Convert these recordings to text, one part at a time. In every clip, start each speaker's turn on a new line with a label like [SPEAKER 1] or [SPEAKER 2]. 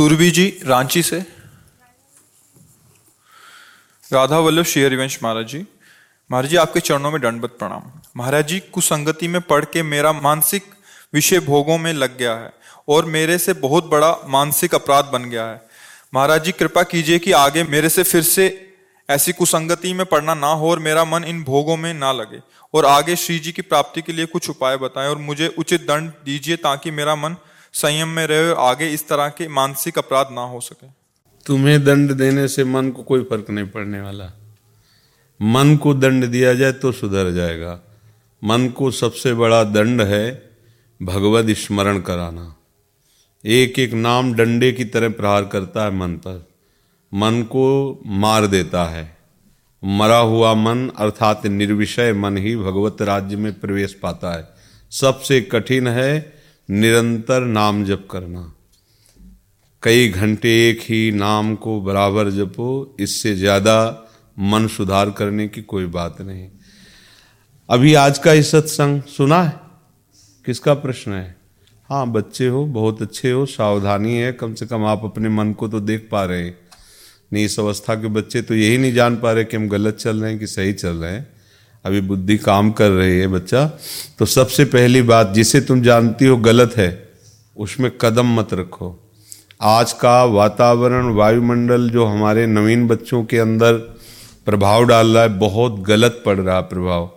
[SPEAKER 1] सुरभि जी, रांची से। राधा वल्लभ श्री हरिवंश महाराज जी। महाराज जी, आपके चरणों में दंडवत प्रणाम। महाराज जी, कुसंगति में पढ़ के मेरा मानसिक विषय भोगों में लग गया है और मेरे से बहुत बड़ा मानसिक अपराध बन गया है। महाराज जी, कृपा कीजिए कि आगे मेरे से फिर से ऐसी कुसंगति में पढ़ना ना हो और मेरा मन इन भोगों में ना लगे। और आगे श्री जी की प्राप्ति के लिए कुछ उपाय बताएँ और मुझे उचित दंड दीजिए ताकि मेरा मन संयम में रहे, आगे इस तरह के मानसिक अपराध ना हो सके।
[SPEAKER 2] तुम्हें दंड देने से मन को कोई फ़र्क नहीं पड़ने वाला। मन को दंड दिया जाए तो सुधर जाएगा। मन को सबसे बड़ा दंड है भगवत स्मरण कराना। एक एक नाम डंडे की तरह प्रहार करता है मन पर। मन को मार देता है। मरा हुआ मन अर्थात निर्विषय मन ही भगवत राज्य में प्रवेश पाता है। सबसे कठिन है निरंतर नाम जप करना। कई घंटे एक ही नाम को बराबर जपो, इससे ज़्यादा मन सुधार करने की कोई बात नहीं। अभी आज का ही सत्संग सुना है? किसका प्रश्न है? हाँ बच्चे हो, बहुत अच्छे हो, सावधानी है, कम से कम आप अपने मन को तो देख पा रहे हैं। नहीं, इस अवस्था के बच्चे तो यही नहीं जान पा रहे कि हम गलत चल रहे हैं कि सही चल रहे हैं। अभी बुद्धि काम कर रही है बच्चा तो सबसे पहली बात जिसे तुम जानती हो गलत है, उसमें कदम मत रखो। आज का वातावरण, वायुमंडल जो हमारे नवीन बच्चों के अंदर प्रभाव डाल रहा है, बहुत गलत पड़ रहा प्रभाव।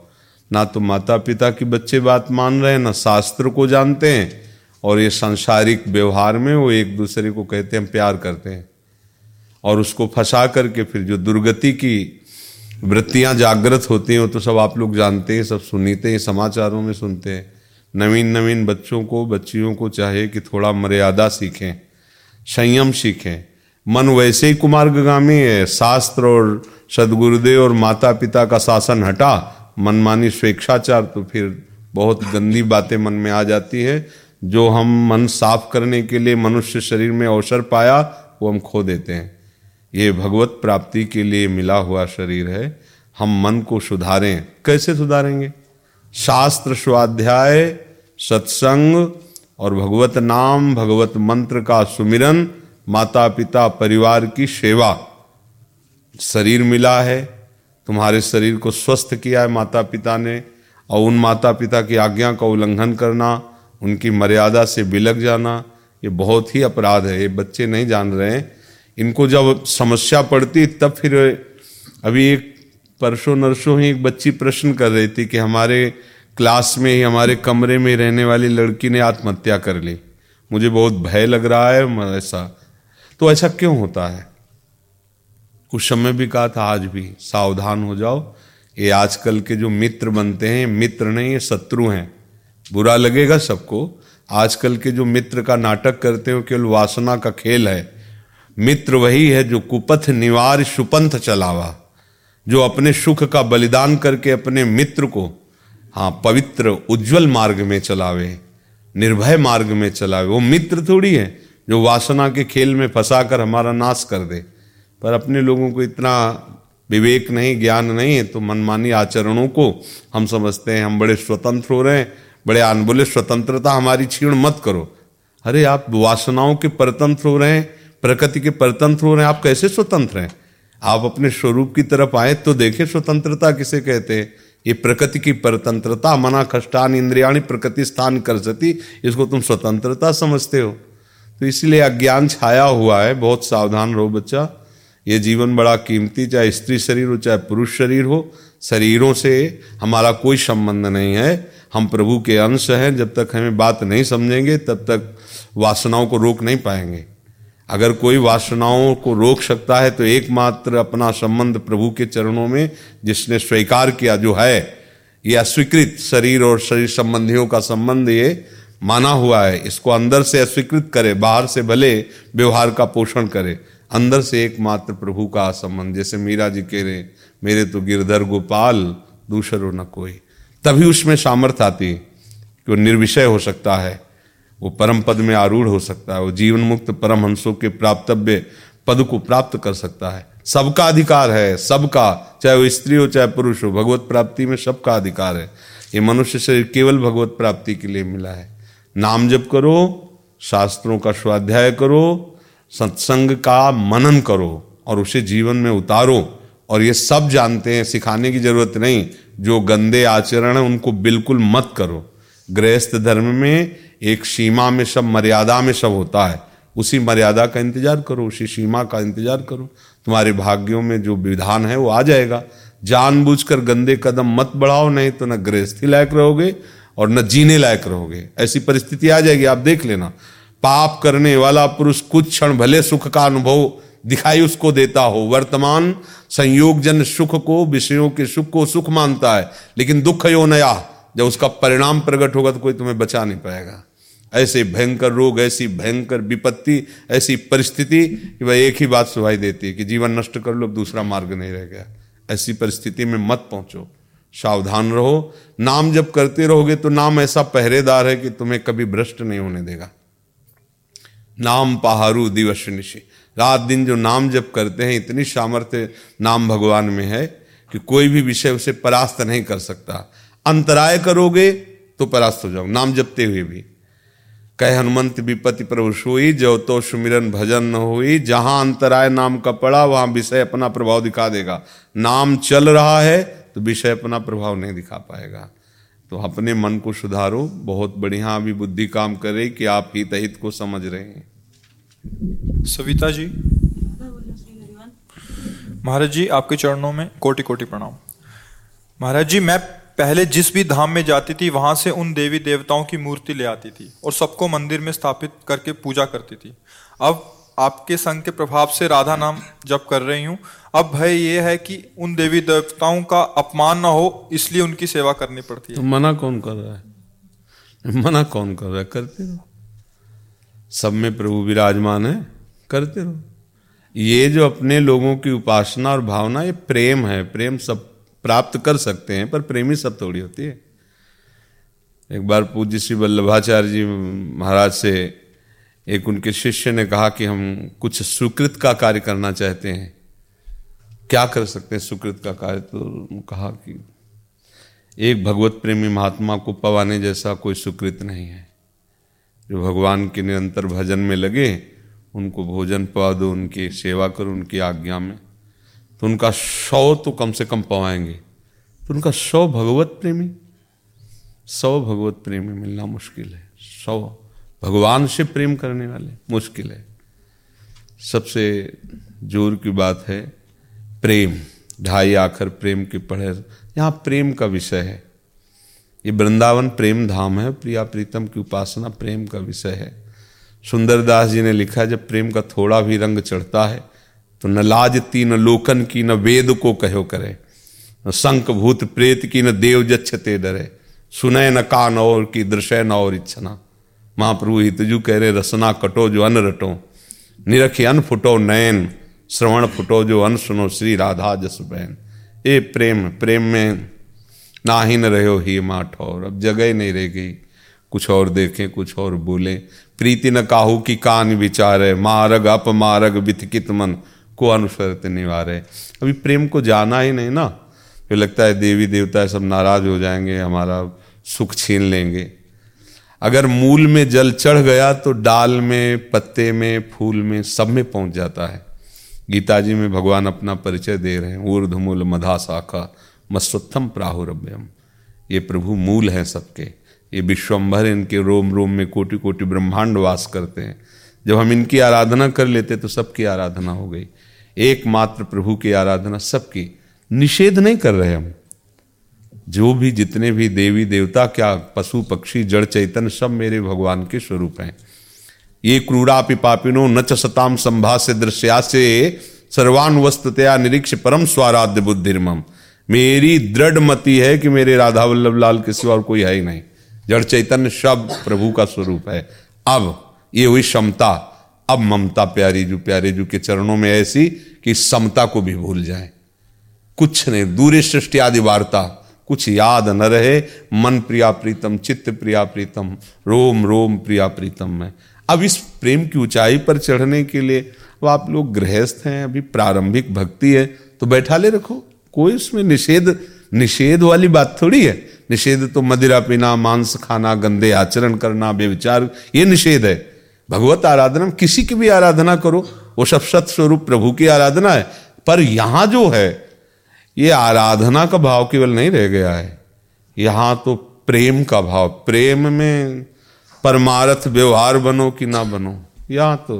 [SPEAKER 2] ना तो माता पिता की बच्चे बात मान रहे हैं, ना शास्त्र को जानते हैं, और ये सांसारिक व्यवहार में वो एक दूसरे को कहते हैं प्यार करते हैं। और उसको फंसा करके फिर जो दुर्गति की वृत्तियाँ जागृत होती हैं तो सब आप लोग जानते हैं, सब सुनते हैं, समाचारों में सुनते हैं। नवीन नवीन बच्चों को, बच्चियों को चाहे कि थोड़ा मर्यादा सीखें, संयम सीखें। मन वैसे ही कुमार्गामी है, शास्त्र और सदगुरुदेव और माता पिता का शासन हटा मनमानी स्वेच्छाचार तो फिर बहुत गंदी बातें मन में आ जाती है। जो हम मन साफ़ करने के लिए मनुष्य शरीर में अवसर पाया, वो हम खो देते हैं। ये भगवत प्राप्ति के लिए मिला हुआ शरीर है। हम मन को सुधारें। कैसे सुधारेंगे? शास्त्र स्वाध्याय, सत्संग और भगवत नाम, भगवत मंत्र का सुमिरन माता पिता परिवार की सेवा। शरीर मिला है। तुम्हारे शरीर को स्वस्थ किया है माता पिता ने। और उन माता पिता की आज्ञा का उल्लंघन करना, उनकी मर्यादा से बिलक जाना, ये बहुत ही अपराध है। ये बच्चे नहीं जान रहे हैं। इनको जब समस्या पड़ती, तब फिर अभी एक परसों नरसों ही एक बच्ची प्रश्न कर रही थी कि हमारे क्लास में ही, हमारे कमरे में रहने वाली लड़की ने आत्महत्या कर ली। मुझे बहुत भय लग रहा है ऐसा। तो ऐसा क्यों होता है? उस समय भी कहा था, आज भी सावधान हो जाओ। ये आजकल के जो मित्र बनते हैं, मित्र नहीं, ये शत्रु हैं। बुरा लगेगा सबको। आजकल के जो मित्र का नाटक करते हो, केवल वासना का खेल है। मित्र वही है जो कुपथ निवार सुपंथ चलावा, जो अपने सुख का बलिदान करके अपने मित्र को हाँ पवित्र उज्जवल मार्ग में चलावे, निर्भय मार्ग में चलावे। वो मित्र थोड़ी है जो वासना के खेल में फंसा कर हमारा नाश कर दे। पर अपने लोगों को इतना विवेक नहीं, ज्ञान नहीं है तो मनमानी आचरणों को हम समझते हैं, हम बड़े स्वतंत्र हो रहे हैं, बड़े आन बोले स्वतंत्रता हमारी छीण मत करो। अरे, आप वासनाओं के परतंत्र हो रहे हैं प्रकृति के परतंत्र हो रहे हैं। आप कैसे स्वतंत्र हैं? आप अपने स्वरूप की तरफ़ आए तो देखें स्वतंत्रता किसे कहते हैं। ये प्रकृति की परतंत्रता, मना खष्टान इंद्रियाणी प्रकृति स्थान कर सती, इसको तुम स्वतंत्रता समझते हो। तो इसलिए अज्ञान छाया हुआ है, बहुत सावधान रहो बच्चा। ये जीवन बड़ा कीमती, चाहे स्त्री शरीर हो, चाहे पुरुष शरीर हो, शरीरों से हमारा कोई संबंध नहीं है। हम प्रभु के अंश हैं, जब तक हमें बात नहीं समझेंगे, तब तक वासनाओं को रोक नहीं पाएँगे। अगर कोई वासनाओं को रोक सकता है तो एकमात्र अपना संबंध प्रभु के चरणों में, जिसने स्वीकार किया जो है, ये अस्वीकृत शरीर और शरीर संबंधियों का संबंध ये माना हुआ है। इसको अंदर से अस्वीकृत करे, बाहर से भले व्यवहार का पोषण करे, अंदर से एकमात्र प्रभु का संबंध। जैसे मीरा जी कह रहे मेरे तो गिरधर गोपाल, दूसरों न कोई। तभी उसमें सामर्थ्य आती है कि वो निर्विषय हो सकता है। वो परम पद में आरूढ़ हो सकता है, वो जीवन मुक्त परम हंसों के प्राप्तव्य पद को प्राप्त कर सकता है। सबका अधिकार है, सबका, चाहे वो स्त्री हो, चाहे पुरुष हो, भगवत प्राप्ति में सबका अधिकार है। ये मनुष्य शरीर केवल भगवत प्राप्ति के लिए मिला है। नाम जप करो, शास्त्रों का स्वाध्याय करो, सत्संग का मनन करो और उसे जीवन में उतारो। और ये सब जानते हैं, सिखाने की ज़रूरत नहीं, जो गंदे आचरण है, उनको बिल्कुल मत करो। गृहस्थ धर्म में एक सीमा में सब, मर्यादा में सब होता है। उसी मर्यादा का इंतज़ार करो, उसी सीमा का इंतज़ार करो। तुम्हारे भाग्यों में जो विधान है वो आ जाएगा। जानबूझकर गंदे कदम मत बढ़ाओ, नहीं तो न गृहस्थी लायक रहोगे और न जीने लायक रहोगे। ऐसी परिस्थिति आ जाएगी, आप देख लेना। पाप करने वाला पुरुष कुछ क्षण भले सुख का अनुभव दिखाई उसको देता हो। वर्तमान संयोग जन सुख को, विषयों के सुख को सुख मानता है, लेकिन दुख यो नया, जब उसका परिणाम प्रकट होगा तो कोई तुम्हें बचा नहीं पाएगा। ऐसे भयंकर रोग, ऐसी भयंकर विपत्ति, ऐसी परिस्थिति कि वह एक ही बात सुनाई देती है कि जीवन नष्ट कर लो दूसरा मार्ग नहीं रह गया। ऐसी परिस्थिति में मत पहुंचो। सावधान रहो। नाम जब करते रहोगे तो नाम ऐसा पहरेदार है कि तुम्हें कभी भ्रष्ट नहीं होने देगा। नाम पहारू दिवस निशी। रात दिन जो नाम जब करते हैं, इतनी सामर्थ्य नाम भगवान में है कि कोई भी विषय उसे परास्त नहीं कर सकता। अंतराय करोगे तो परास्त हो जाओ। नाम जपते हुए भी। कह हनुमंत विपति प्रभु, सोई जो तो सुमिरन भजन न हुई। जहाँ अंतराय नाम का पड़ा, वहाँ विषय अपना प्रभाव दिखा देगा। नाम चल रहा है तो विषय अपना प्रभाव नहीं दिखा पाएगा। तो अपने मन को सुधारो, बहुत बढ़िया अभी बुद्धि काम करे कि आप हित हित को समझ रहे हैं।
[SPEAKER 1] सविता जी। महाराज जी, आपके चरणों में कोटि कोटि प्रणाम। महाराज जी, मैं पहले जिस भी धाम में जाती थी, वहाँ से उन देवी देवताओं की मूर्ति ले आती थी और सबको मंदिर में स्थापित करके पूजा करती थी। अब आपके संघ के प्रभाव से राधा नाम जप कर रही हूँ। अब भय ये है कि उन देवी देवताओं का अपमान ना हो, इसलिए उनकी सेवा करनी पड़ती है।
[SPEAKER 2] तो मना कौन कर रहा है? मना कौन कर रहा है? करते रहो। सब में प्रभु विराजमान है, करते रहो। ये जो अपने लोगों की उपासना और भावना, ये प्रेम है। प्रेम सब प्राप्त कर सकते हैं, पर प्रेमी सब थोड़ी होती है। एक बार पूज्य श्री वल्लभाचार्य जी महाराज से एक उनके शिष्य ने कहा कि हम कुछ सुकृत का कार्य करना चाहते हैं। क्या कर सकते हैं सुकृत का कार्य? तो कहा कि एक भगवत प्रेमी महात्मा को पवाने जैसा कोई सुकृत नहीं है। जो भगवान के निरंतर भजन में लगे, उनको भोजन पवा दो, उनकी सेवा करो, उनकी आज्ञा में। तो उनका सौ तो कम से कम पवाएँगे तो उनका सौ भगवत प्रेमी सौ भगवत प्रेमी मिलना मुश्किल है। सौ भगवान से प्रेम करने वाले मुश्किल है। सबसे ज़ोर की बात है प्रेम। ढाई आखर प्रेम के पढ़े यहाँ प्रेम का विषय है। ये वृंदावन प्रेम धाम है, प्रिया प्रीतम की उपासना प्रेम का विषय है। सुंदरदास जी ने लिखा जब प्रेम का थोड़ा भी रंग चढ़ता है तो न लाजती, न लोकन की, न वेद को कहो करे। न संक भूत प्रेत की, न देव जच्छते डरे। सुनय न कान और की, दृश्य न और इच्छना। महाप्रभु हितजू कह रहे, रसना कटो जो अन रटो। निरखी अन फुटो नयन, श्रवण फुटो जो अन सुनो श्री राधा जस बहन। ए प्रेम प्रेम में ना ही न रहो ही माँ ठौर अब जगह नहीं रह गई। कुछ और देखें, कुछ और बोले। प्रीति न काहू की कान विचारे। मारग अप मारग विथकित मन। को अनुसरत निवारे। अभी प्रेम को जाना ही नहीं ना। फिर लगता है देवी देवता सब नाराज़ हो जाएँगे, हमारा सुख छीन लेंगे। अगर मूल में जल चढ़ गया तो डाल में, पत्ते में, फूल में सब में पहुँच जाता है। गीता जी में भगवान अपना परिचय दे रहे हैं ऊर्ध मूल मधा शाखा मस्तुत्थम प्राहुरभ्यम ये प्रभु मूल हैं सबके। ये विश्वम्भर इनके रोम रोम में कोटि कोटि ब्रह्मांड वास करते हैं। जब हम इनकी आराधना कर लेते तो सबकी आराधना हो गई। एकमात्र प्रभु की आराधना सबकी निषेध नहीं कर रहे हम। जो भी जितने भी देवी देवता, क्या पशु, पक्षी, जड़, चैतन्य, सब मेरे भगवान के स्वरूप हैं। ये क्रूरा पिपापिनो न च सताम संभाष्य दृश्या से सर्वान वस्तुतया निरीक्ष परम स्वाराध्य बुद्धिर्मम। मेरी दृढ़ मति है कि मेरे राधा वल्लभ लाल के सिवा और कोई है ही नहीं। जड़ चैतन्य सब प्रभु का स्वरूप है। अब ये हुई क्षमता। अब ममता प्यारी जू, प्यारे जू के चरणों में ऐसी कि समता को भी भूल जाए। कुछ नहीं दूरी सृष्टि आदि वार्ता, कुछ याद न रहे। मन प्रिया प्रीतम, चित्त प्रिया प्रीतम, रोम रोम प्रिया प्रीतम में। अब इस प्रेम की ऊंचाई पर चढ़ने के लिए अब आप लोग गृहस्थ हैं, अभी प्रारंभिक भक्ति है तो बैठा ले रखो। कोई उसमें निषेध निषेध वाली बात थोड़ी है। निषेध तो मदिरा पीना, मांस खाना, गंदे आचरण करना, बेविचार, ये निषेध है। भगवत आराधना, किसी की भी आराधना करो, वो सब सत स्वरूप प्रभु की आराधना है। पर यहाँ जो है, ये आराधना का भाव केवल नहीं रह गया है। यहाँ तो प्रेम का भाव, प्रेम में परमार्थ व्यवहार बनो कि ना बनो, यहाँ तो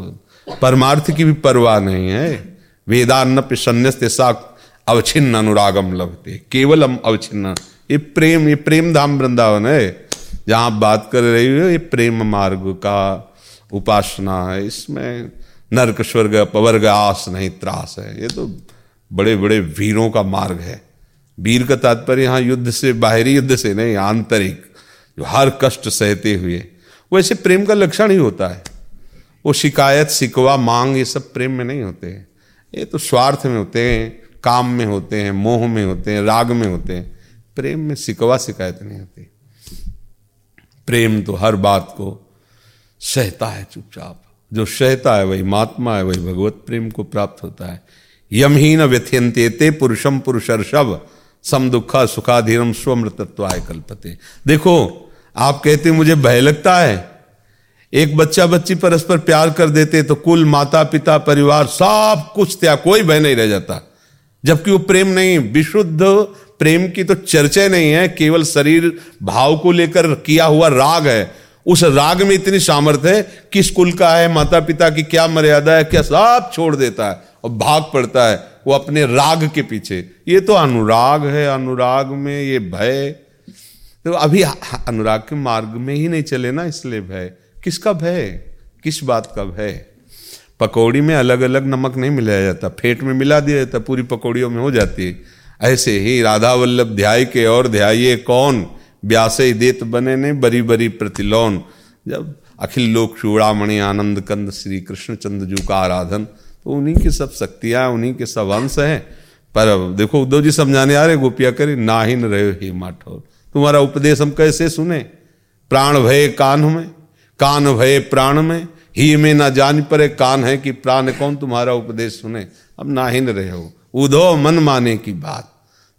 [SPEAKER 2] परमार्थ की भी परवाह नहीं है। वेदान्न सन्यास्त साक अवच्छिन्न अनुरागम केवल हम अवच्छिन्न। ये प्रेम ये प्रेम धाम वृंदावन है। जहाँ बात कर रही हो, ये प्रेम मार्ग का उपासना है, इसमें नर्क, स्वर्ग पवर्ग आस नहीं, त्रास है। ये तो बड़े बड़े वीरों का मार्ग है। वीर का तात्पर्य यहाँ युद्ध से, बाहरी युद्ध से नहीं, आंतरिक, जो हर कष्ट सहते हुए। वैसे प्रेम का लक्षण ही होता है। वो शिकायत, सिकवा, मांग, ये सब प्रेम में नहीं होते हैं। ये तो स्वार्थ में होते हैं, काम में होते हैं, मोह में होते हैं, राग में होते हैं। प्रेम में सिकवा, शिकायत नहीं होती। प्रेम तो हर बात को सहता है चुपचाप। जो सहता है वही महात्मा है, वही भगवत प्रेम को प्राप्त होता है। यमहीन व्यथ्यंते ते पुरुषम पुरुषर्षभ, सम दुखा सुखाधीरम स्वमृतत्वाय कल्पते। देखो, आप कहते मुझे भय लगता है। एक बच्चा बच्ची परस्पर प्यार कर देते तो कुल, माता, पिता, परिवार, सब कुछ त्याग कोई भय नहीं रह जाता। जबकि वो प्रेम नहीं, विशुद्ध प्रेम की तो चर्चा नहीं है, केवल शरीर भाव को लेकर किया हुआ राग है। उस राग में इतनी सामर्थ्य है किस कुल का है माता पिता की क्या मर्यादा है, क्या सब छोड़ देता है और भाग पड़ता है वो अपने राग के पीछे। ये तो अनुराग है, अनुराग में ये भय। तो अभी अनुराग के मार्ग में ही नहीं चले ना इसलिए भय। किसका भय? किस बात का भय? पकौड़ी में अलग अलग नमक नहीं मिलाया जाता। फेट में मिला दिया जाता, पूरी पकौड़ियों में हो जाती। है ऐसे ही राधा वल्लभ ध्याय के और ध्याये कौन? व्यास देत बने ने बरी बरी प्रतिलोन जब अखिल लोक चूड़ामणि आनंद कंद श्री कृष्ण चंद्र जू का आराधन तो उन्हीं की सब शक्तियाँ, उन्हीं के सब अंश हैं। पर देखो, उद्धव जी समझाने आ रहे, गोपिया करे, ना ही न रहे हे माठोर तुम्हारा उपदेश हम कैसे सुने? प्राण भय कान में, कान भय प्राण में, ही में ना जान परे कान है कि प्राण, कौन तुम्हारा उपदेश सुने? अब ना ही न रहे हो। उधो मन माने की बात।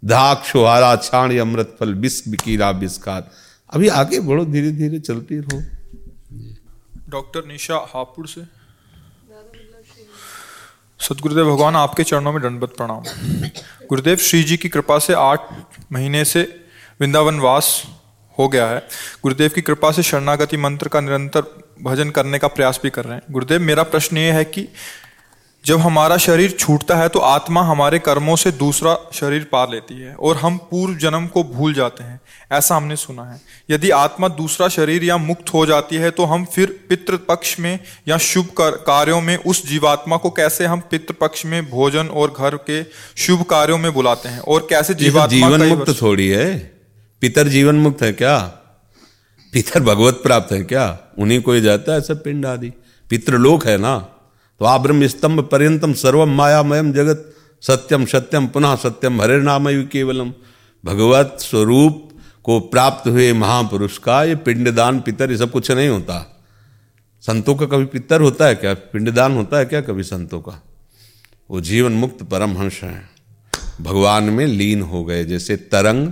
[SPEAKER 2] धाक छुहारा छाण अमृत फल बिस्क बिकीरा बिस्कार। अभी आगे बढ़ो धीरे धीरे चलती रहो।
[SPEAKER 1] डॉक्टर निशा, हापुड़ से। सदगुरुदेव भगवान, आपके चरणों में दंडवत प्रणाम। गुरुदेव, श्री जी की कृपा से आठ महीने से वृंदावन वास हो गया है। गुरुदेव की कृपा से शरणागति मंत्र का निरंतर भजन करने का प्रयास भी कर रहे हैं। गुरुदेव, मेरा प्रश्न ये है कि जब हमारा शरीर छूटता है तो आत्मा हमारे कर्मों से दूसरा शरीर पा लेती है और हम पूर्व जन्म को भूल जाते हैं ऐसा हमने सुना है। यदि आत्मा दूसरा शरीर या मुक्त हो जाती है तो हम फिर पितृ पक्ष में या शुभ कार्यों में उस जीवात्मा को कैसे हम पितृ पक्ष में भोजन और घर के शुभ कार्यों में बुलाते हैं और कैसे
[SPEAKER 2] तो जीवात्मा जीवन मुक्त थोड़ी है। पितर जीवन मुक्त है क्या? पितर भगवत प्राप्त है क्या? उन्हीं को जाता है सब पिंड आदि। पितृलोक है ना? तो आ ब्रह्म स्तंभ पर्यंतम सर्वम मायामयम जगत सत्यम सत्यम पुनः सत्यम हरे नाम केवलम। भगवत स्वरूप को प्राप्त हुए महापुरुष का ये पिंडदान, पितर, ये सब कुछ नहीं होता। संतों का कभी पितर होता है क्या? पिंडदान होता है क्या कभी संतों का? वो जीवन मुक्त परमहंस हैं। भगवान में लीन हो गए, जैसे तरंग,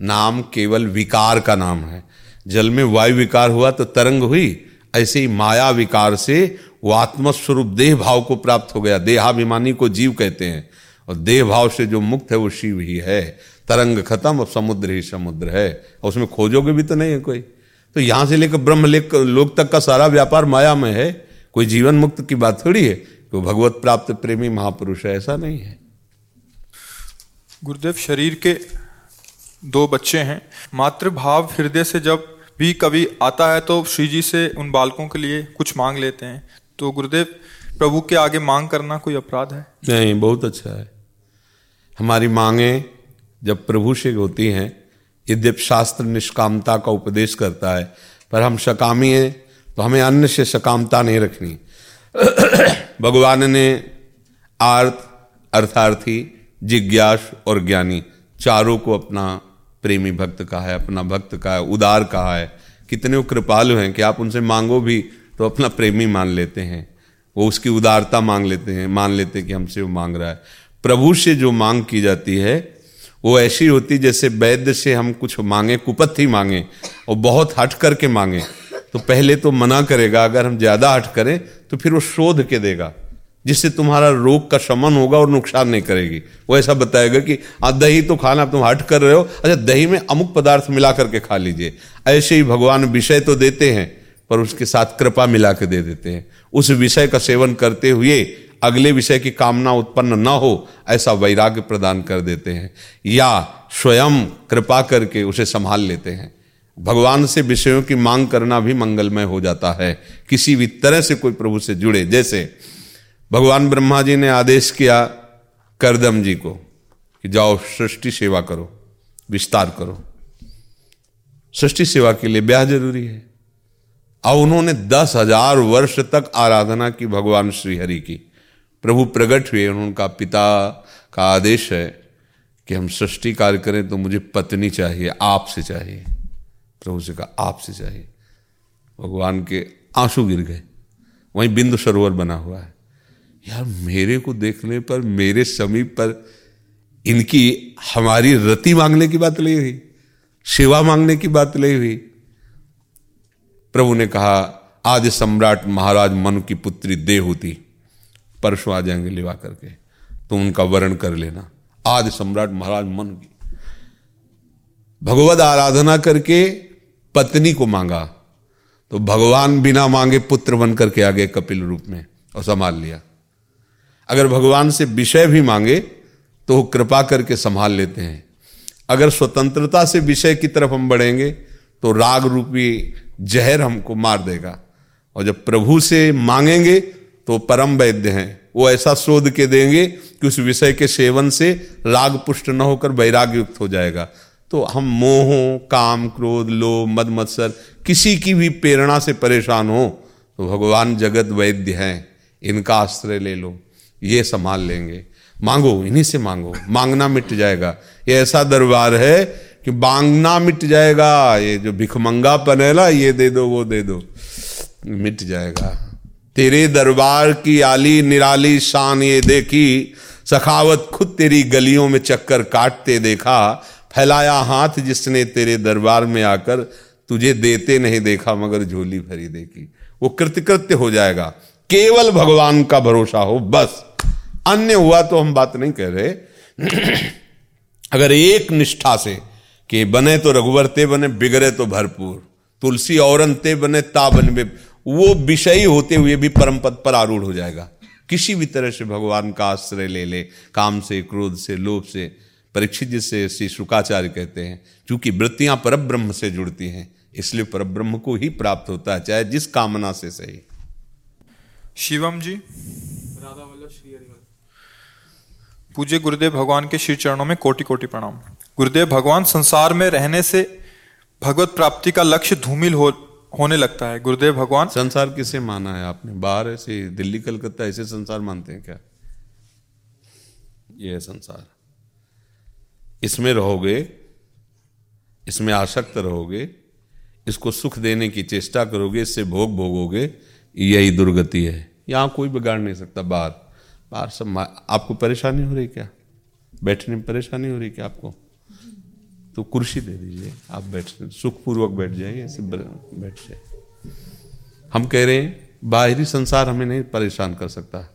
[SPEAKER 2] नाम केवल विकार का नाम है। जल में वायु विकार हुआ तो तरंग हुई, ऐसे ही माया विकार से वो आत्मस्वरूप देह भाव को प्राप्त हो गया। देहाभिमानी को जीव कहते हैं। और देह भाव से जो मुक्त है, वो शिव ही है। तरंग खत्म और समुद्र ही समुद्र है। और उसमें खोजोगे भी तो नहीं है कोई। तो यहाँ से लेकर ब्रह्म लेकर लोक तक का सारा व्यापार माया में है। कोई जीवन मुक्त की बात थोड़ी है तो भगवत प्राप्त प्रेमी महापुरुष है, ऐसा नहीं है।
[SPEAKER 1] गुरुदेव, शरीर के दो बच्चे हैं। मातृभाव हृदय से जब भी कभी आता है तो श्री जी से उन बालकों के लिए कुछ मांग लेते हैं। तो गुरुदेव, प्रभु के आगे मांग करना कोई अपराध है?
[SPEAKER 2] नहीं, बहुत अच्छा है। हमारी मांगे जब प्रभु से होती हैं यद्यप शास्त्र निष्कामता का उपदेश करता है। पर हम सकामी हैं तो हमें अन्य से सकामता नहीं रखनी। भगवान ने आर्थ अर्थार्थी, जिज्ञास और ज्ञानी, चारों को अपना प्रेमी भक्त कहा है, अपना भक्त कहा है, उदार कहा है। कितने कृपालु हैं कि आप उनसे मांगो भी तो अपना प्रेमी मान लेते हैं। वो उसकी उदारता मांग लेते हैं, मान लेते हैं कि हमसे वो मांग रहा है। प्रभु से जो मांग की जाती है, वो ऐसी होती जैसे वैद्य से हम कुछ मांगे, कुपथ ही मांगे और बहुत हट करके मांगे। तो पहले तो मना करेगा, अगर हम ज़्यादा हट करें तो फिर वो शोध के देगा, जिससे तुम्हारा रोग का शमन होगा और नुकसान नहीं करेगी। वो ऐसा बताएगा कि हाँ दही तो खाना तुम हट कर रहे हो अच्छा दही में अमुक पदार्थ मिला करके खा लीजिए। ऐसे ही भगवान विषय तो देते हैं। पर उसके साथ कृपा मिला के दे देते हैं। उस विषय का सेवन करते हुए अगले विषय की कामना उत्पन्न न हो, ऐसा वैराग्य प्रदान कर देते हैं। या स्वयं कृपा करके उसे संभाल लेते हैं। भगवान से विषयों की मांग करना भी मंगलमय हो जाता है। किसी भी तरह से कोई प्रभु से जुड़े। जैसे भगवान ब्रह्मा जी ने आदेश किया करदम जी को कि जाओ सृष्टि सेवा करो, विस्तार करो। सृष्टि सेवा के लिए ब्याह ज़रूरी है। अब उन्होंने दस हज़ार वर्ष तक आराधना की भगवान श्रीहरि की। प्रभु प्रकट हुए, उनका पिता का आदेश है कि हम सृष्टि कार्य करें तो मुझे पत्नी चाहिए, आपसे चाहिए। प्रभु से कहा, आपसे चाहिए। भगवान के आँसू गिर गए। वहीं बिंदु सरोवर बना हुआ है। यार, मेरे को देखने पर, मेरे समीप पर इनकी हमारी रति मांगने की बात नहीं हुई, सेवा मांगने की बात नहीं हुई। प्रभु ने कहा, आदि सम्राट महाराज मनु की पुत्री दे होती। परसों आ जाएँगे लिवा करके। तुम उनका वर्ण कर लेना। आदि सम्राट महाराज मनु की। भगवत आराधना करके पत्नी को मांगा। तो भगवान बिना मांगे पुत्र बन करके आ गए कपिल रूप में और संभाल लिया। अगर भगवान से विषय भी मांगे तो कृपा करके संभाल लेते हैं। अगर स्वतंत्रता से विषय की तरफ़ हम बढ़ेंगे तो राग रूपी जहर हमको मार देगा। और जब प्रभु से मांगेंगे तो परम वैद्य हैं। वो ऐसा शोध के देंगे कि उस विषय के सेवन से राग पुष्ट न होकर वैराग्य युक्त हो जाएगा। तो हम मोहों, काम, क्रोध, लोभ मद मत्सर किसी की भी प्रेरणा से परेशान हो तो भगवान जगत वैद्य हैं। इनका आश्रय ले लो, ये संभाल लेंगे। मांगो, इन्हीं से मांगो। मांगना मिट जाएगा। ये ऐसा दरबार है कि मांगना मिट जाएगा, ये जो भिखमंगापन है ना, ये दे दो, वो दे दो। मिट जाएगा। तेरे दरबार की आली निराली शान ये देखी, सखावत खुद तेरी गलियों में चक्कर काटते देखा, फैलाया हाथ जिसने तेरे दरबार में आकर तुझे देते नहीं देखा, मगर झोली भरी देखी। वो कृतकृत्य हो जाएगा। केवल भगवान का भरोसा हो, बस। अन्य हुआ तो हम बात नहीं कह रहे। अगर एक निष्ठा से कि बने तो रघुवर ते बने बिगड़े तो भरपूर। तुलसी औरन ते बने ता बन वो विषयी होते हुए भी परम पद पर आरूढ़ हो जाएगा। किसी भी तरह से भगवान का आश्रय ले ले काम से क्रोध से लोभ से परीक्षित जिससे श्री शुकाचार्य कहते हैं क्योंकि वृत्तियाँ पर ब्रह्म से जुड़ती हैं इसलिए पर ब्रह्म को ही प्राप्त होता है चाहे जिस कामना से सही।
[SPEAKER 1] शिवम जी। राधा वल्लभ श्री पूज्य गुरुदेव भगवान के श्री चरणों में कोटि कोटि प्रणाम। गुरुदेव भगवान संसार में रहने से भगवत प्राप्ति का लक्ष्य धूमिल हो, होने लगता है। गुरुदेव भगवान।
[SPEAKER 2] संसार किसे माना है आपने? बाहर ऐसे दिल्ली, कलकत्ता ऐसे संसार मानते हैं क्या? ये है संसार। इसमें रहोगे, इसमें आसक्त रहोगे, इसको सुख देने की चेष्टा करोगे, इससे भोग भोगोगे, यही दुर्गति है। यहाँ कोई बिगाड़ नहीं सकता बाहर। बाहर सब आपको परेशानी हो रही क्या? बैठने में परेशानी हो रही क्या आपको? तो कुर्सी दे दीजिए, आप बैठ सुखपूर्वक बैठ जाइए ऐसे बैठ जाए हम कह रहे हैं, बाहरी संसार हमें नहीं परेशान कर सकता।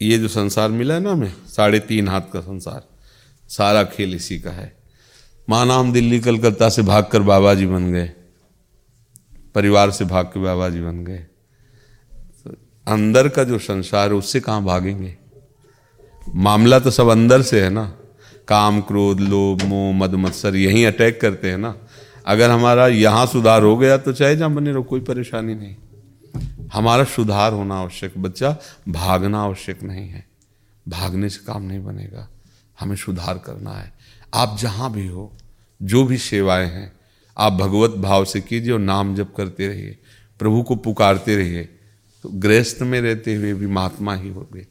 [SPEAKER 2] ये जो संसार मिला है ना हमें, साढ़े तीन हाथ का संसार, सारा खेल इसी का है। माना हम दिल्ली कलकत्ता से भाग कर बाबा जी बन गए। परिवार से भाग के बाबा जी बन गए। तो अंदर का जो संसार है, उससे कहाँ भागेंगे? मामला तो सब अंदर से है ना। काम, क्रोध, लोभ, मोह मद मत्सर यही अटैक करते हैं ना। अगर हमारा यहाँ सुधार हो गया तो चाहे जहाँ बने रहो, कोई परेशानी नहीं। हमारा सुधार होना आवश्यक, बच्चा, भागना आवश्यक नहीं है। भागने से काम नहीं बनेगा। हमें सुधार करना है। आप जहाँ भी हो, जो भी सेवाएँ हैं, आप भगवत भाव से कीजिए और नाम जप करते रहिए। प्रभु को पुकारते रहिए। तो गृहस्थ में रहते हुए भी महात्मा ही हो गए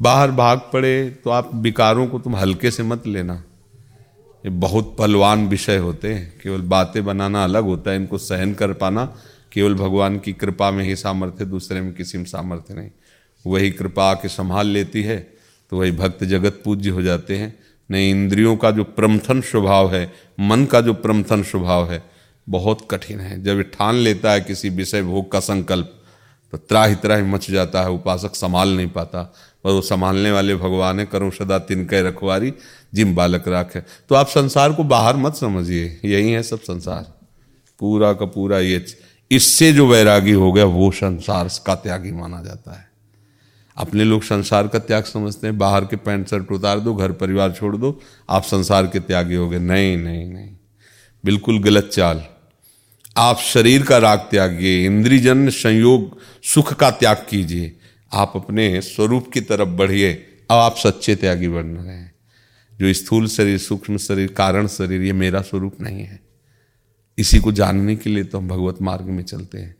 [SPEAKER 2] बाहर भाग पड़े तो आप विकारों को तुम हल्के से मत लेना। ये बहुत पलवान विषय होते हैं। केवल बातें बनाना अलग होता है, इनको सहन कर पाना। केवल भगवान की कृपा में ही सामर्थ्य, दूसरे में किसी में सामर्थ्य नहीं। वही कृपा आके संभाल लेती है तो वही भक्त जगत पूज्य हो जाते हैं। नहीं, इंद्रियों का जो प्रमथन स्वभाव है, मन का जो प्रमथन स्वभाव है, बहुत कठिन है। जब ठान लेता है किसी विषय भोग का संकल्प तो त्राही त्राही मच जाता है, उपासक संभाल नहीं पाता। पर वो संभालने वाले भगवान है करो सदा तिनके रखवारी जिम बालक राख। है तो आप संसार को बाहर मत समझिए, यही है सब संसार। पूरा का पूरा ये इससे जो वैरागी हो गया, वो संसार का त्यागी माना जाता है। अपने लोग संसार का त्याग समझते हैं, बाहर के पैंट शर्ट उतार दो, घर परिवार छोड़ दो, आप संसार के त्यागी हो गए। नहीं नहीं नहीं। बिल्कुल गलत चाल। आप शरीर का राग त्यागिए इंद्रिजन संयोग, सुख का त्याग कीजिए। आप अपने स्वरूप की तरफ़ बढ़िए, अब आप सच्चे त्यागी बन रहे हैं। जो स्थूल शरीर, सूक्ष्म शरीर, कारण शरीर, ये मेरा स्वरूप नहीं है। इसी को जानने के लिए तो हम भगवत मार्ग में चलते हैं।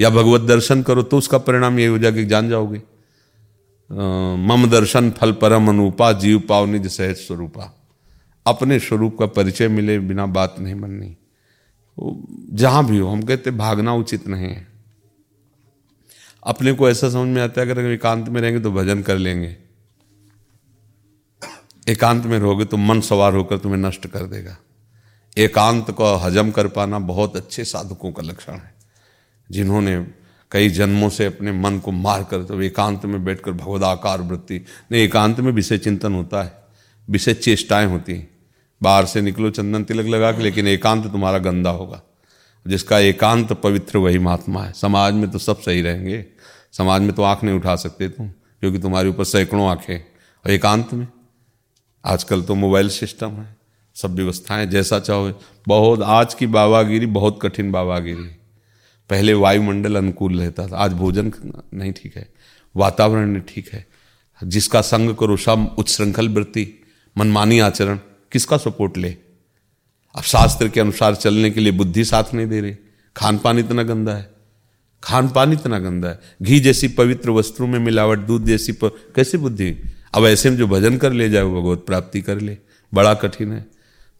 [SPEAKER 2] या भगवत दर्शन करो तो उसका परिणाम ये हो जाएगा कि जान जाओगे। मम दर्शन फल परम अनुपा, जीव पाव निज सहज स्वरूपा। अपने स्वरूप का परिचय मिले बिना बात नहीं बननी। जहाँ भी हो, हम कहते भागना उचित नहीं है। अपने को ऐसा समझ में आता है, अगर एकांत में रहेंगे तो भजन कर लेंगे। एकांत में रहोगे तो मन सवार होकर तुम्हें नष्ट कर देगा। एकांत को हजम कर पाना बहुत अच्छे साधकों का लक्षण है। जिन्होंने कई जन्मों से अपने मन को मार कर तो एकांत में बैठकर भगवदाकार वृत्ति, नहीं, एकांत में विषय चिंतन होता है, विषय चेष्टाएँ होती हैं। बाहर से निकलो, चंदन तिलक लगा के, लेकिन एकांत तुम्हारा गंदा होगा, जिसका एकांत पवित्र वही महात्मा है। समाज में तो सब सही रहेंगे। समाज में तो आँख नहीं उठा सकते तुम, क्योंकि तुम्हारे ऊपर सैकड़ों आँखें और एकांत में? आजकल तो मोबाइल सिस्टम है, सब व्यवस्थाएँ, जैसा चाहो। बहुत, आज की बाबागिरी बहुत कठिन बाबागिरी पहले वायुमंडल अनुकूल रहता था, आज भोजन नहीं ठीक है, वातावरण नहीं ठीक है। जिसका संग करो, सब उच्छृंखल वृत्ति, मनमानी आचरण। किसका सपोर्ट ले? अब शास्त्र के अनुसार चलने के लिए बुद्धि साथ नहीं दे रही। खान पान इतना गंदा है। खान पान इतना गंदा है। घी जैसी पवित्र वस्त्रों में मिलावट, दूध जैसी प... कैसी बुद्धि? अब ऐसे में जो भजन कर ले जाए, वो भगवत प्राप्ति कर ले। बड़ा कठिन है।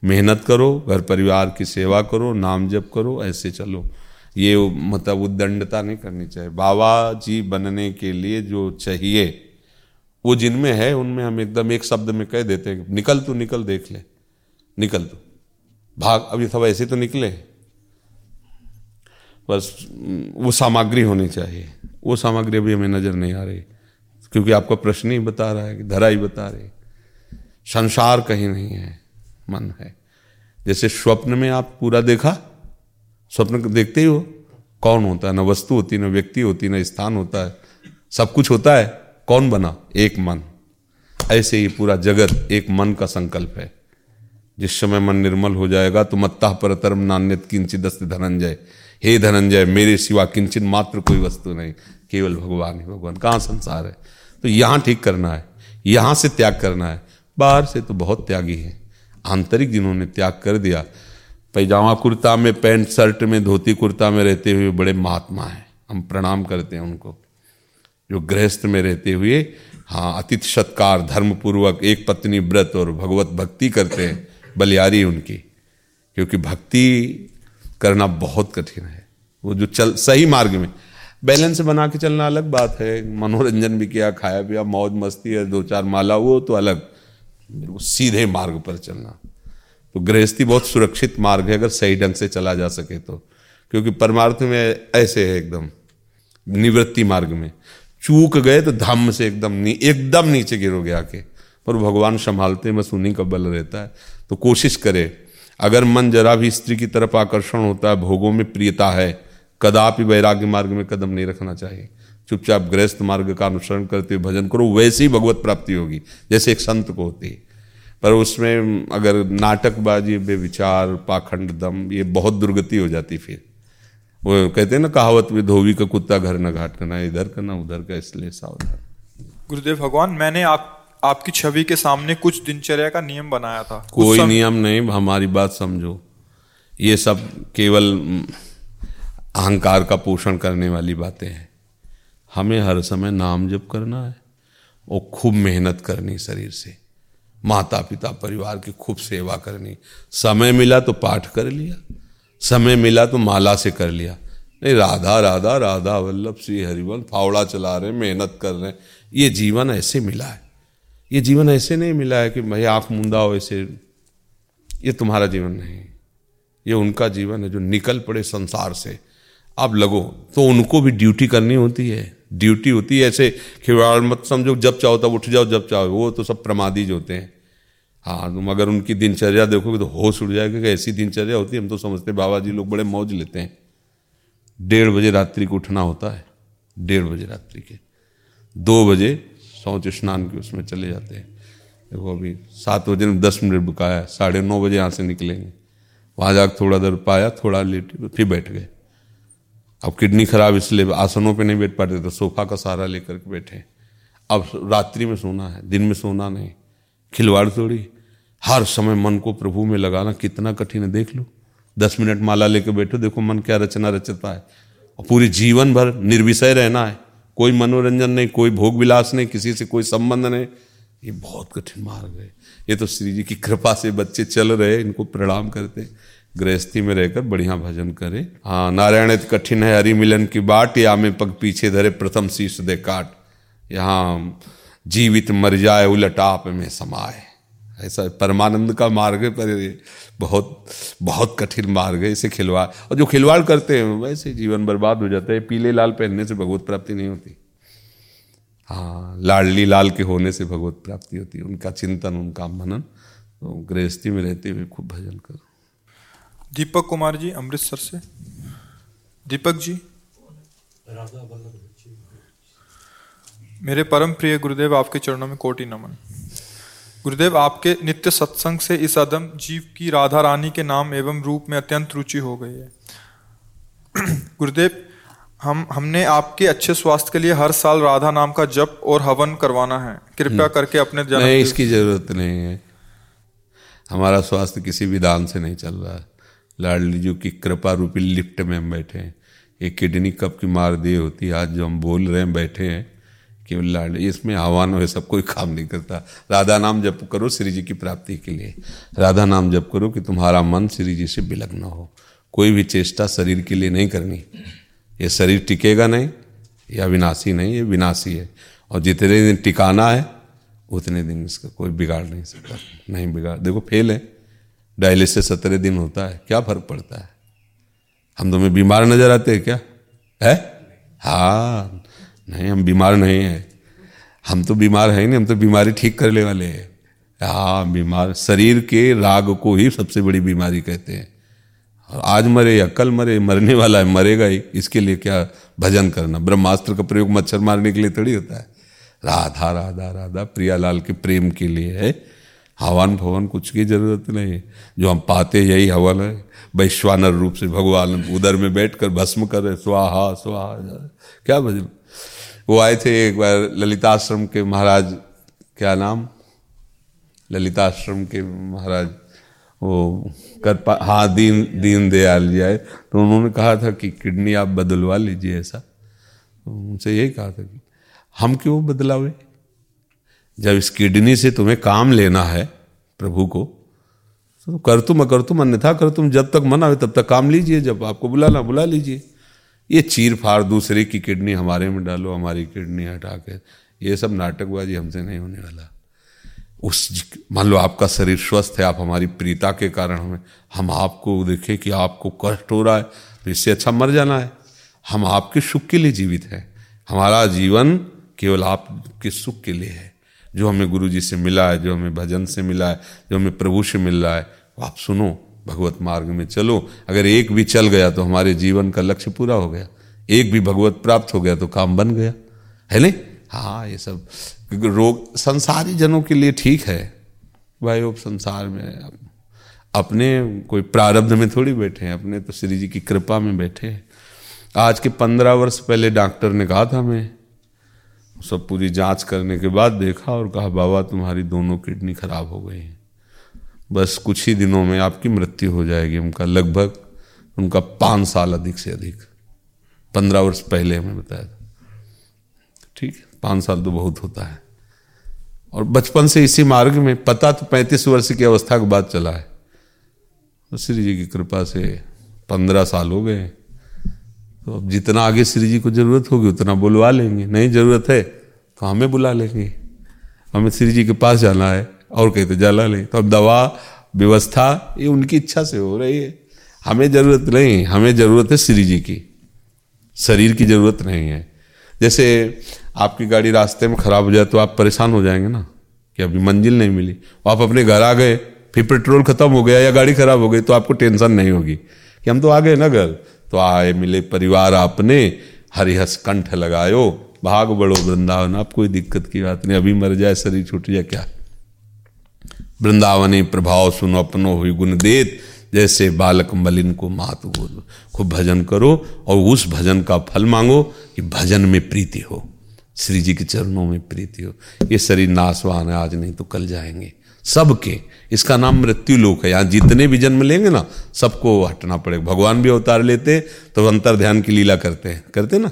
[SPEAKER 2] मेहनत करो, घर परिवार की सेवा करो, नाम जप करो, ऐसे चलो। ये मतलब उद्दंडता नहीं करनी चाहिए। बाबा जी बनने के लिए जो चाहिए वो जिनमें है, उनमें हम एकदम एक शब्द में कह देते हैं निकल तू, निकल देख ले। निकल तू। भाग अभी सब ऐसे तो निकले। बस, वो सामग्री होनी चाहिए। वो सामग्री अभी हमें नज़र नहीं आ रही, क्योंकि आपका प्रश्न ही बता रहा है कि धरा ही बता रही। संसार कहीं नहीं है, मन है। जैसे स्वप्न में आप पूरा देखा, स्वप्न देखते ही हो। कौन होता है? ना वस्तु होती, ना व्यक्ति होती, ना स्थान होता है। सब कुछ होता है। कौन बना? एक मन। ऐसे ही पूरा जगत एक मन का संकल्प है। जिस समय मन निर्मल हो जाएगा तो मत्ता परतरम नान्यत किंचित दस्त धनंजय। हे धनंजय, मेरे सिवा किंचित मात्र कोई वस्तु नहीं। केवल भगवान ही भगवान। कहाँ संसार है? तो यहाँ ठीक करना है। यहाँ से त्याग करना है। बाहर से तो बहुत त्यागी है। आंतरिक जिन्होंने त्याग कर दिया, पैजामा कुर्ता में पैंट, शर्ट में धोती कुर्ता में रहते हुए बड़े महात्मा हैं। हम प्रणाम करते हैं उनको। जो गृहस्थ में रहते हुए हाँ अतिथि सत्कार धर्म पूर्वक एक पत्नी व्रत और भगवत भक्ति करते हैं बलियारी उनकी। क्योंकि भक्ति करना बहुत कठिन है। वो जो चल, सही मार्ग में, बैलेंस बना के चलना अलग बात है। मनोरंजन भी किया, खाया पिया, मौज मस्ती है, दो चार माला, वो तो अलग। वो सीधे मार्ग पर चलना। तो गृहस्थी बहुत सुरक्षित मार्ग है, अगर सही ढंग से चला जा सके तो। क्योंकि परमार्थ में ऐसे है एकदम, निवृत्ति मार्ग में। चूक गए तो धम्म से एकदम नी, एकदम नीचे गिरोगे आके। पर भगवान संभालते बस उन्हीं का बल रहता है। तो कोशिश करे अगर मन जरा भी स्त्री की तरफ़ आकर्षण होता है भोगों में प्रियता है कदापि वैराग्य मार्ग में कदम नहीं रखना चाहिए। चुपचाप गृहस्थ मार्ग का अनुसरण करते हुए भजन करो वैसे ही भगवत प्राप्ति होगी जैसे एक संत को होती है। पर उसमें अगर नाटकबाजी बेविचार पाखंड दम ये बहुत दुर्गति हो जाती फिर। वो कहते हैं ना कहावत में धोबी का कुत्ता घर न घाट करना इधर करना उधर का इसलिए सावधान।
[SPEAKER 1] गुरुदेव भगवान मैंने आप आपकी छवि के सामने कुछ दिनचर्या का नियम बनाया था।
[SPEAKER 2] कोई सम... नियम नहीं हमारी बात समझो। ये सब केवल अहंकार का पोषण करने वाली बातें हैं। हमें हर समय नाम जप करना है और खूब मेहनत करनी शरीर से। माता पिता परिवार की खूब सेवा करनी। समय मिला तो पाठ कर लिया। समय मिला तो माला से कर लिया। नहीं, राधा राधा राधा वल्लभ, श्री हरिवंश, फावड़ा चला रहे मेहनत कर रहे ये जीवन ऐसे मिला है। ये जीवन ऐसे नहीं मिला है कि भाई आँख मुंदा हो ऐसे। ये तुम्हारा जीवन नहीं। ये उनका जीवन है जो निकल पड़े संसार से। आप लगो तो उनको भी ड्यूटी करनी होती है। ड्यूटी होती है ऐसे खिलवाड़ मत समझो, जब चाहो तब उठ जाओ, जब चाहो। वो तो सब प्रमादी जो होते हैं। हाँ तुम अगर उनकी दिनचर्या देखोगे तो होश उड़ जाएगा कि ऐसी दिनचर्या होती है। हम तो समझते बाबा जी लोग बड़े मौज लेते हैं। डेढ़ बजे रात्रि को उठना होता है, डेढ़ बजे रात्रि के। दो बजे शौच स्नान के उसमें चले जाते हैं। देखो अभी सात बजे में दस मिनट बुकाया, साढ़े नौ बजे यहाँ से निकलेंगे। वहाँ जाकर थोड़ा देर पाया, थोड़ा लेट, फिर बैठ गए। अब किडनी खराब इसलिए आसनों पे नहीं बैठ पाते तो सोफा का सहारा लेकर के बैठे अब रात्रि में सोना है, दिन में सोना नहीं। खिलवाड़ थोड़ी। हर समय मन को प्रभु में लगाना कितना कठिन है, देख लो। दस मिनट माला लेकर बैठो, देखो मन क्या रचना रचता है। और पूरे जीवन भर निर्विषय रहना है। कोई मनोरंजन नहीं, कोई भोग विलास नहीं, किसी से कोई संबंध नहीं। ये बहुत कठिन मार्ग है। ये तो श्री जी की कृपा से बच्चे चल रहे इनको प्रणाम करते गृहस्थी में रहकर बढ़िया भजन करे। हाँ नारायण कठिन है, हरि मिलन की बाट, या में पग पीछे धरे प्रथम शीश दे काट। यहाँ जीवित मर जाए उलट आप में समाए। ऐसा परमानंद का मार्ग है पर बहुत बहुत कठिन मार्ग है इसे खिलवाड़ और जो खिलवाड़ करते हैं वैसे जीवन बर्बाद हो जाता है। पीले लाल पहनने से भगवत प्राप्ति नहीं होती। हाँ लाडली लाल के होने से भगवत प्राप्ति होती है। उनका चिंतन उनका मनन तो गृहस्थी में रहते हुए खूब भजन करो।
[SPEAKER 1] दीपक कुमार जी अमृतसर से। दीपक जी। मेरे परम प्रिय गुरुदेव आपके चरणों में कोटि नमन। गुरुदेव आपके नित्य सत्संग से इस अदम जीव की राधा रानी के नाम एवं रूप में अत्यंत रुचि हो गई है। गुरुदेव हम हमने आपके अच्छे स्वास्थ्य के लिए हर साल राधा नाम का जप और हवन करवाना है। कृपया हम्म। करके अपने
[SPEAKER 2] जन्म नहीं इसकी ज़रूरत नहीं है। हमारा स्वास्थ्य किसी विधान से नहीं चल रहा है। लाडली जी की कृपा रूपी लिफ्ट में हम बैठे हैं। एक किडनी कब की मार दी होती आज जो हम बोल रहे हैं बैठे हैं। केवल लाडली इसमें आह्वान हो सब कोई काम नहीं करता। राधा नाम जप करो श्री जी की प्राप्ति के लिए। राधा नाम जप करो कि तुम्हारा मन श्री जी से बिलग न हो। कोई भी चेष्टा शरीर के लिए नहीं करनी। ये शरीर टिकेगा नहीं, या विनाशी नहीं, ये विनाशी है। और जितने दिन टिकाना है, उतने दिन इसका कोई बिगाड़ नहीं सकता। नहीं बिगाड़। देखो, फेल है। डायलिसिस सत्रह दिन होता है। क्या फ़र्क पड़ता है? हम तुम्हें बीमार नज़र आते हैं क्या? है? हाँ। नहीं, हम बीमार नहीं हैं। हम तो बीमार हैं नहीं, हम तो बीमारी ठीक करने वाले हैं। हाँ बीमार, शरीर के राग को ही सबसे बड़ी बीमारी कहते हैं। आज मरे या कल मरे, मरने वाला है, मरेगा ही। इसके लिए क्या भजन करना? ब्रह्मास्त्र का प्रयोग मच्छर मारने के लिए थोड़ी होता है। राधा राधा राधा, प्रियालाल के प्रेम के लिए है। हवन भवन कुछ की ज़रूरत नहीं है। जो हम पाते यही हवन है। वैश्वानर रूप से भगवान उधर में बैठकर भस्म कर रहे स्वाहा स्वाहा, क्या भजन? वो आए थे एक बार ललिताश्रम के महाराज, क्या नाम? ललिताश्रम के महाराज, वो कर हाँ दीन दीन दयाल जी आए। तो उन्होंने कहा था कि किडनी आप बदलवा लीजिए ऐसा। तो उनसे यही कहा था कि हम क्यों बदलावे? जब इस किडनी से तुम्हें काम लेना है प्रभु को तो कर तुम अकर तुम अन्यथा कर तुम जब तक मना हो तब तक काम लीजिए, जब आपको बुलाना बुला लीजिए। ये चीर फाड़ दूसरे की किडनी हमारे में डालो, हमारी किडनी हटा के। ये सब नाटकबाजी हमसे नहीं होने वाला। उस मान लो आपका शरीर स्वस्थ है, आप हमारी प्रीता के कारण हमें, हम आपको देखें कि आपको कष्ट हो रहा है तो इससे अच्छा मर जाना है। हम आपके सुख के लिए जीवित हैं। हमारा जीवन केवल आपके सुख के लिए है। जो हमें गुरु जी से मिला है, जो हमें भजन से मिला है, जो हमें प्रभु से मिल रहा है, आप सुनो। भगवत मार्ग में चलो। अगर एक भी चल गया तो हमारे जीवन का लक्ष्य पूरा हो गया। एक भी भगवत प्राप्त हो गया तो काम बन गया। है नहीं? हाँ ये सब। रोग संसारी जनों के लिए ठीक है। भाई वो संसार में अपने कोई प्रारब्ध में थोड़ी बैठे हैं। अपने तो श्री जी की कृपा में बैठे हैं। आज के पंद्रह वर्ष पहले डॉक्टर ने कहा था मैं सब पूरी जाँच करने के बाद देखा और कहा, बाबा, तुम्हारी दोनों किडनी खराब हो गई बस कुछ ही दिनों में आपकी मृत्यु हो जाएगी उनका, लगभग उनका पाँच साल अधिक से अधिक। पंद्रह वर्ष पहले हमें बताया था। ठीक है, पाँच साल तो बहुत होता है। और बचपन से इसी मार्ग में, पता तो पैंतीस वर्ष की अवस्था के बाद चला है। तो श्री जी की कृपा से पंद्रह साल हो गए। तो अब जितना आगे श्री जी को ज़रूरत होगी, उतना बुलवा लेंगे। नहीं ज़रूरत है तो हमें बुला लेंगे। हमें श्री जी के पास जाना है। और कहते तो जला लें तो अब दवा, व्यवस्था, ये उनकी इच्छा से हो रही है। हमें ज़रूरत नहीं, हमें ज़रूरत है श्री जी की। शरीर की ज़रूरत नहीं है। जैसे आपकी गाड़ी रास्ते में खराब हो जाए तो आप परेशान हो जाएँगे ना, कि अभी मंजिल नहीं मिली। आप अपने घर आ गए, फिर पेट्रोल खत्म हो गया या गाड़ी खराब हो गई तो आपको टेंशन नहीं होगी। कि हम तो आ गए ना घर तो आए, मिले परिवार आपने, हरिहस कंठ लगायो, भाग बड़ो वृंदावन, आप कोई दिक्कत की बात नहीं, अभी मर जाए, शरीर छूट जाए, क्या? वृंदावनी प्रभाव सुनो, अपनो हुई गुण देत, जैसे बालक मलिन को मात बोलो। खूब भजन करो और उस भजन का फल मांगो कि भजन में प्रीति हो, श्री जी के चरणों में प्रीति हो। ये शरीर नाशवान है, आज नहीं तो कल जाएँगे। सबके, इसका नाम मृत्यु लोक है। यहाँ जितने भी जन्म लेंगे ना, सबको हटना पड़ेगा। भगवान भी अवतार लेते तो अंतर ध्यान की लीला करते हैं। करते ना?